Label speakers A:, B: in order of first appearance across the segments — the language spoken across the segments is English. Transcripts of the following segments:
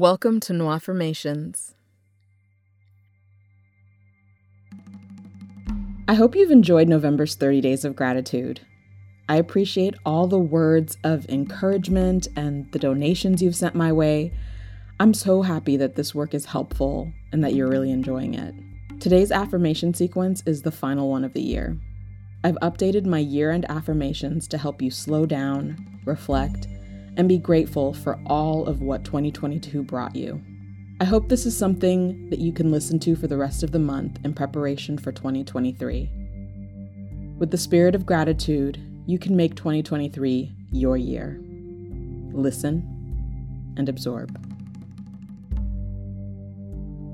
A: Welcome to No Affirmations.
B: I hope you've enjoyed November's 30 Days of Gratitude. I appreciate all the words of encouragement and the donations you've sent my way. I'm so happy that this work is helpful and that you're really enjoying it. Today's affirmation sequence is the final one of the year. I've updated my year end affirmations to help you slow down, reflect, and be grateful for all of what 2022 brought you. I hope this is something that you can listen to for the rest of the month in preparation for 2023. With the spirit of gratitude, you can make 2023 your year. Listen and absorb.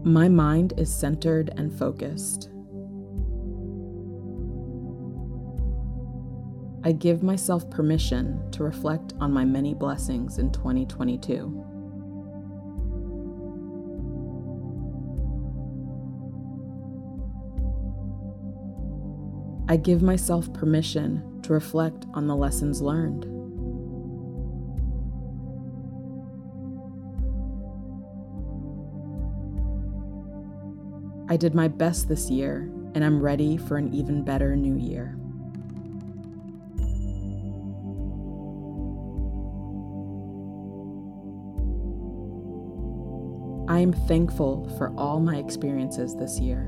B: My mind is centered and focused. I give myself permission to reflect on my many blessings in 2022. I give myself permission to reflect on the lessons learned. I did my best this year, and I'm ready for an even better new year. I am thankful for all my experiences this year.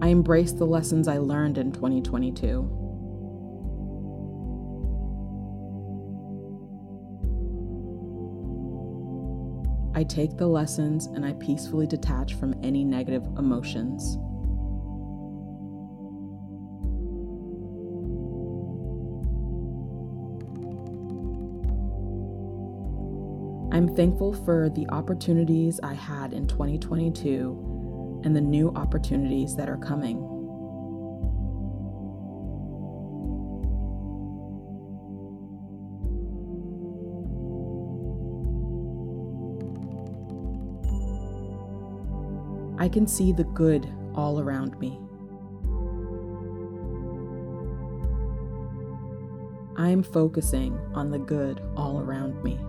B: I embrace the lessons I learned in 2022. I take the lessons and I peacefully detach from any negative emotions. I'm thankful for the opportunities I had in 2022 and the new opportunities that are coming. I can see the good all around me. I am focusing on the good all around me.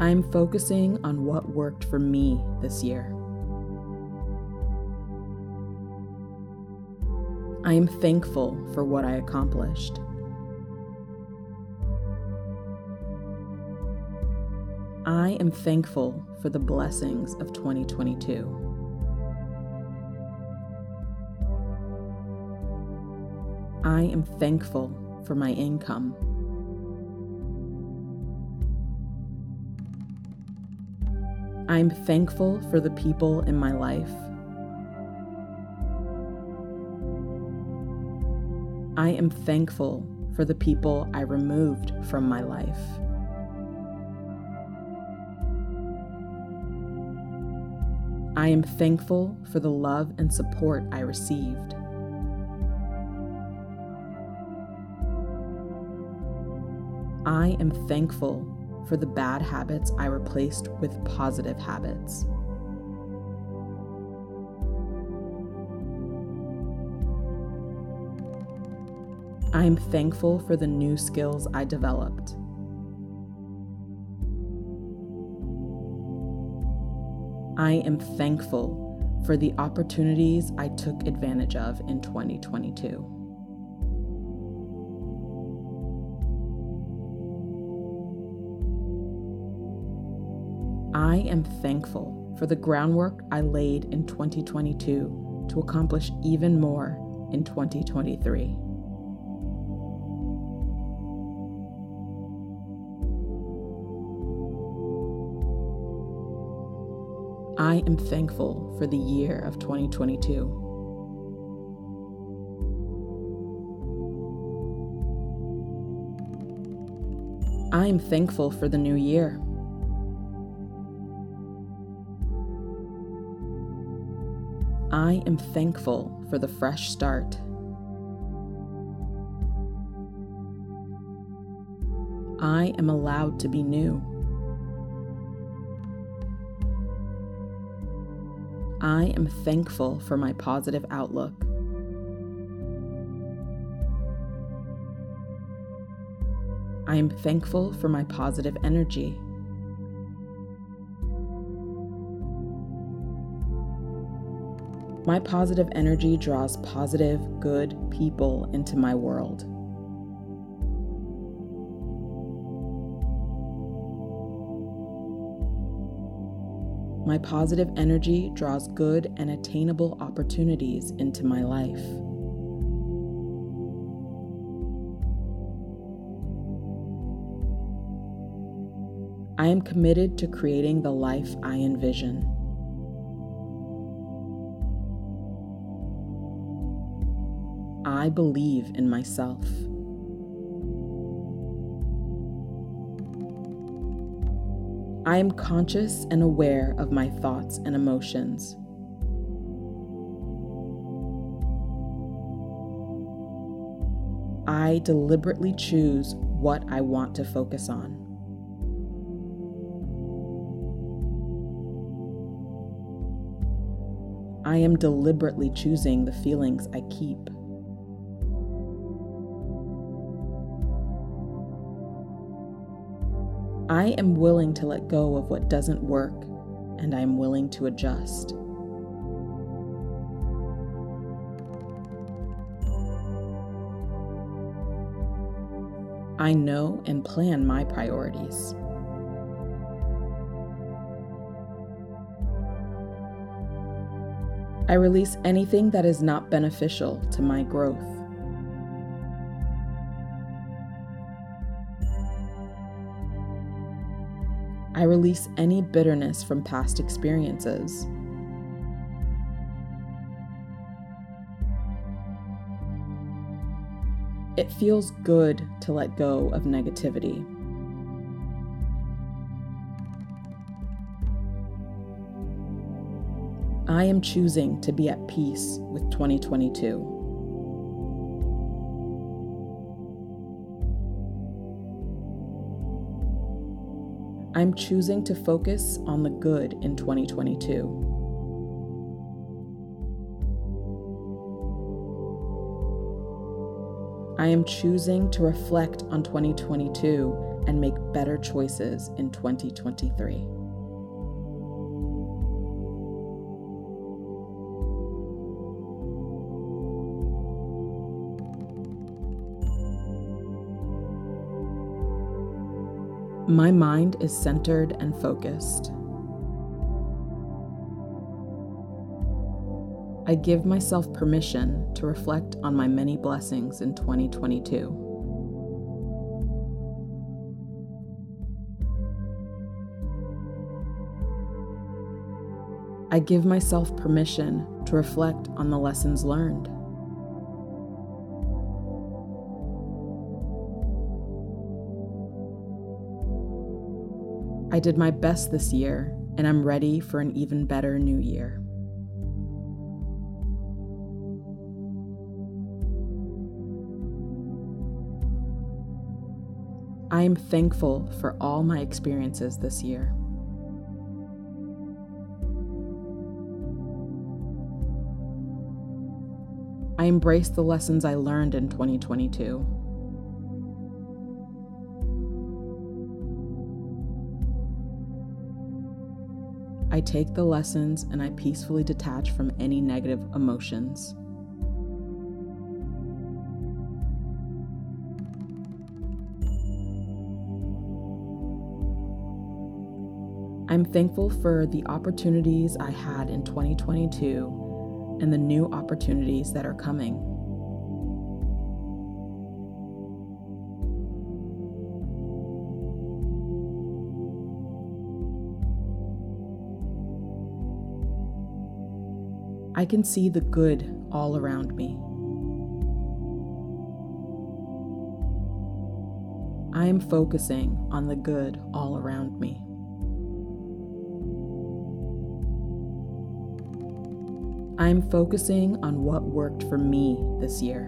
B: I'm focusing on what worked for me this year. I am thankful for what I accomplished. I am thankful for the blessings of 2022. I am thankful for my income. I'm thankful for the people in my life. I am thankful for the people I removed from my life. I am thankful for the love and support I received. I am thankful for the bad habits I replaced with positive habits. I am thankful for the new skills I developed. I am thankful for the opportunities I took advantage of in 2022. I am thankful for the groundwork I laid in 2022 to accomplish even more in 2023. I am thankful for the year of 2022. I am thankful for the new year. I am thankful for the fresh start. I am allowed to be new. I am thankful for my positive outlook. I am thankful for my positive energy. My positive energy draws positive, good people into my world. My positive energy draws good and attainable opportunities into my life. I am committed to creating the life I envision. I believe in myself. I am conscious and aware of my thoughts and emotions. I deliberately choose what I want to focus on. I am deliberately choosing the feelings I keep. I am willing to let go of what doesn't work, and I am willing to adjust. I know and plan my priorities. I release anything that is not beneficial to my growth. I release any bitterness from past experiences. It feels good to let go of negativity. I am choosing to be at peace with 2022. I'm choosing to focus on the good in 2022. I am choosing to reflect on 2022 and make better choices in 2023. My mind is centered and focused. I give myself permission to reflect on my many blessings in 2022. I give myself permission to reflect on the lessons learned. I did my best this year, and I'm ready for an even better new year. I am thankful for all my experiences this year. I embrace the lessons I learned in 2022. I take the lessons and I peacefully detach from any negative emotions. I'm thankful for the opportunities I had in 2022 and the new opportunities that are coming. I can see the good all around me. I am focusing on the good all around me. I am focusing on what worked for me this year.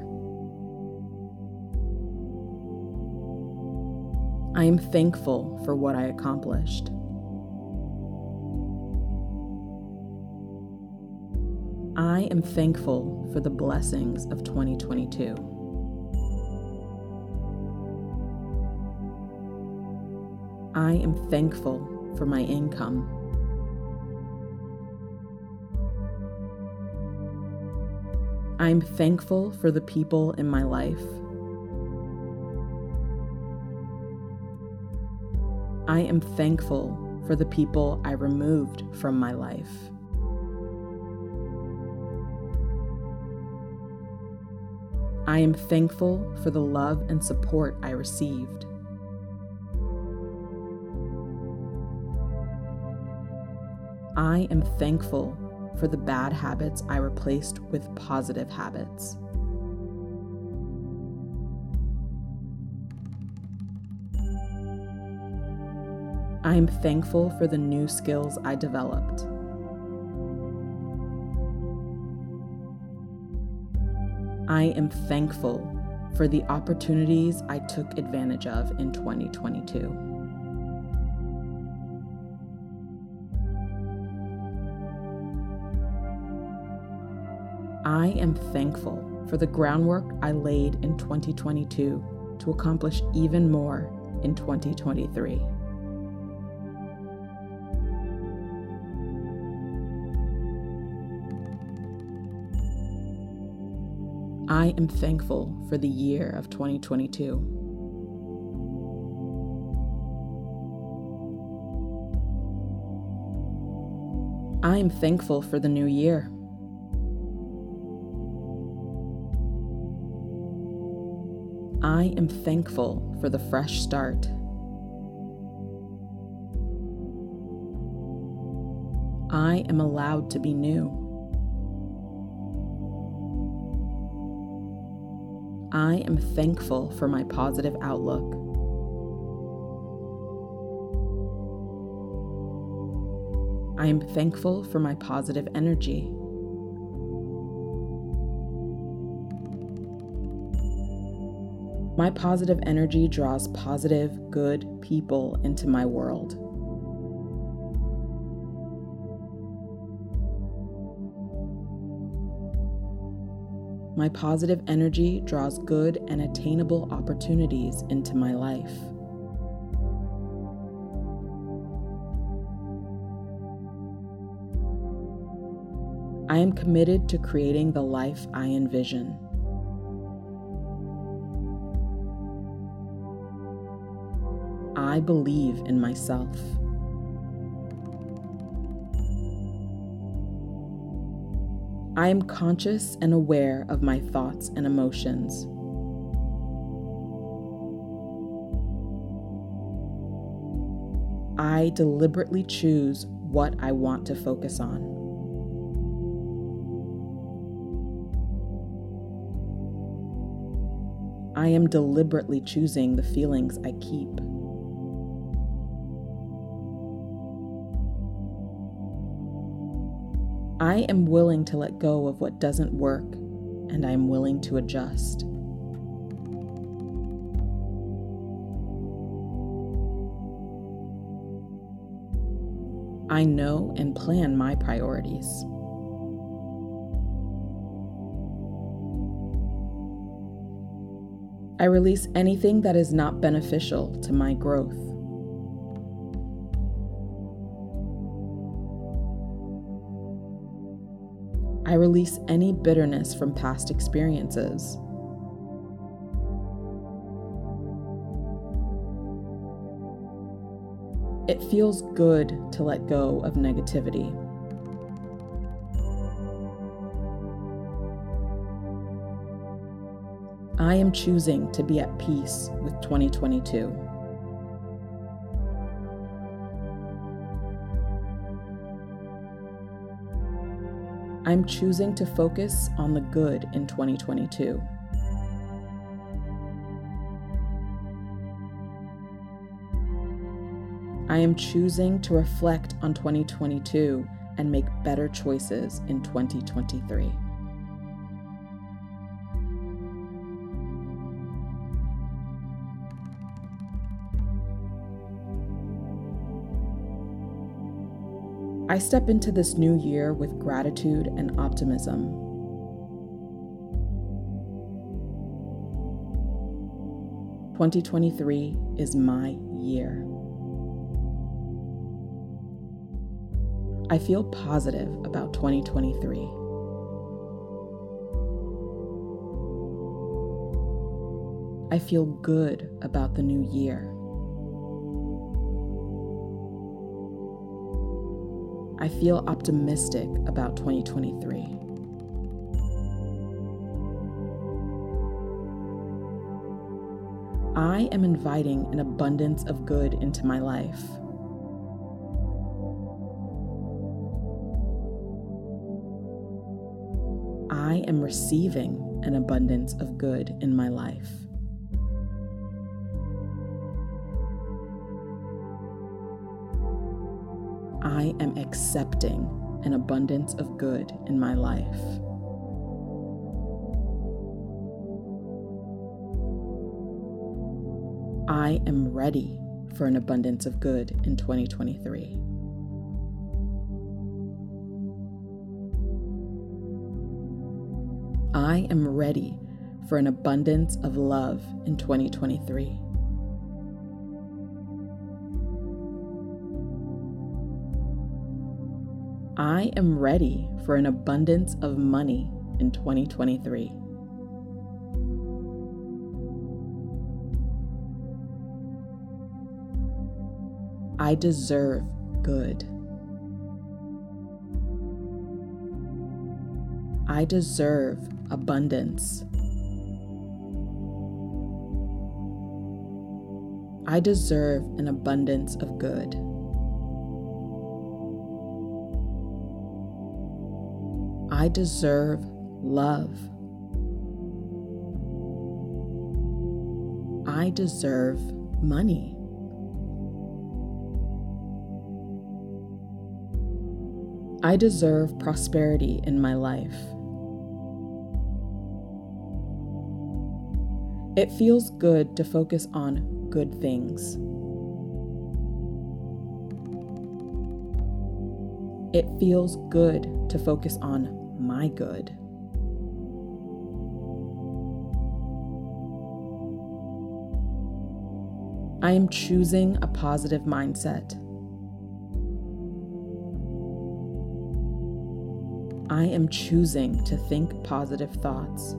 B: I am thankful for what I accomplished. I am thankful for the blessings of 2022. I am thankful for my income. I'm thankful for the people in my life. I am thankful for the people I removed from my life. I am thankful for the love and support I received. I am thankful for the bad habits I replaced with positive habits. I am thankful for the new skills I developed. I am thankful for the opportunities I took advantage of in 2022. I am thankful for the groundwork I laid in 2022 to accomplish even more in 2023. I am thankful for the year of 2022. I am thankful for the new year. I am thankful for the fresh start. I am allowed to be new. I am thankful for my positive outlook. I am thankful for my positive energy. My positive energy draws positive, good people into my world. My positive energy draws good and attainable opportunities into my life. I am committed to creating the life I envision. I believe in myself. I am conscious and aware of my thoughts and emotions. I deliberately choose what I want to focus on. I am deliberately choosing the feelings I keep. I am willing to let go of what doesn't work, and I am willing to adjust. I know and plan my priorities. I release anything that is not beneficial to my growth. I release any bitterness from past experiences. It feels good to let go of negativity. I am choosing to be at peace with 2022. I'm choosing to focus on the good in 2022. I am choosing to reflect on 2022 and make better choices in 2023. I step into this new year with gratitude and optimism. Twenty twenty three is my year. I feel positive about 2023. I feel good about the new year. I feel optimistic about 2023. I am inviting an abundance of good into my life. I am receiving an abundance of good in my life. I am accepting an abundance of good in my life. I am ready for an abundance of good in 2023. I am ready for an abundance of love in 2023. I am ready for an abundance of money in 2023. I deserve good. I deserve abundance. I deserve an abundance of good. I deserve love. I deserve money. I deserve prosperity in my life. It feels good to focus on good things. It feels good to focus on my good. I am choosing a positive mindset. I am choosing to think positive thoughts.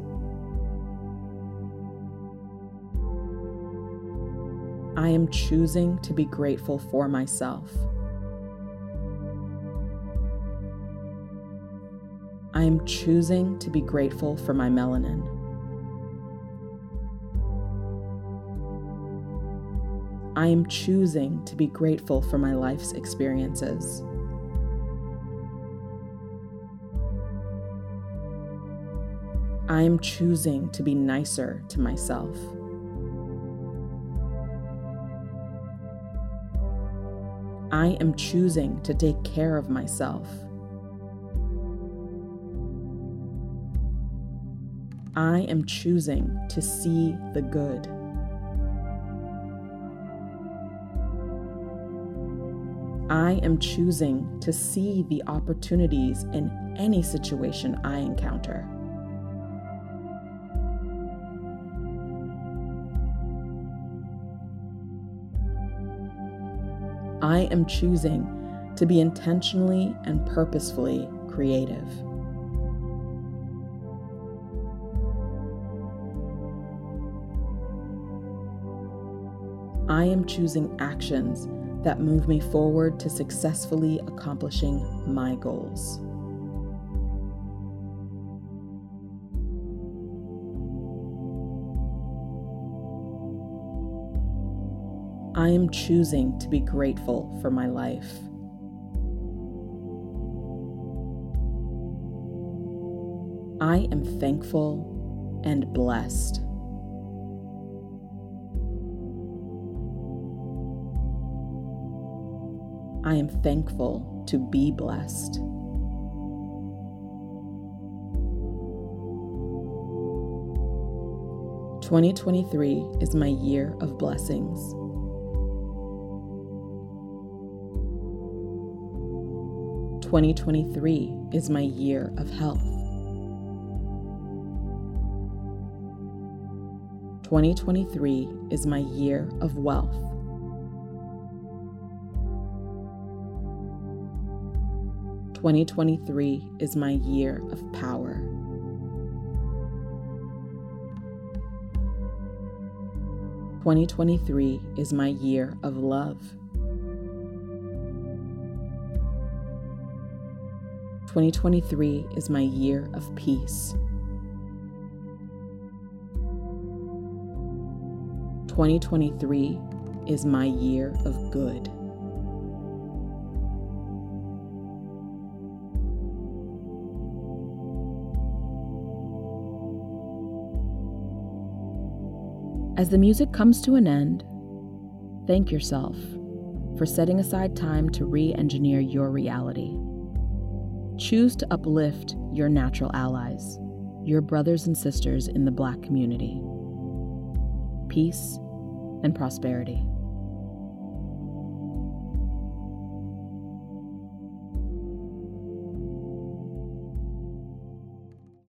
B: I am choosing to be grateful for myself. I am choosing to be grateful for my melanin. I am choosing to be grateful for my life's experiences. I am choosing to be nicer to myself. I am choosing to take care of myself. I am choosing to see the good. I am choosing to see the opportunities in any situation I encounter. I am choosing to be intentionally and purposefully creative. I am choosing actions that move me forward to successfully accomplishing my goals. I am choosing to be grateful for my life. I am thankful and blessed. I am thankful to be blessed. Twenty twenty three is my year of blessings. 2023 is my year of health. 2023 is my year of wealth. 2023 is my year of power. 2023 is my year of love. 2023 is my year of peace. 2023 is my year of good. As the music comes to an end, thank yourself for setting aside time to re engineer your reality. Choose to uplift your natural allies, your brothers and sisters in the Black community. Peace and prosperity.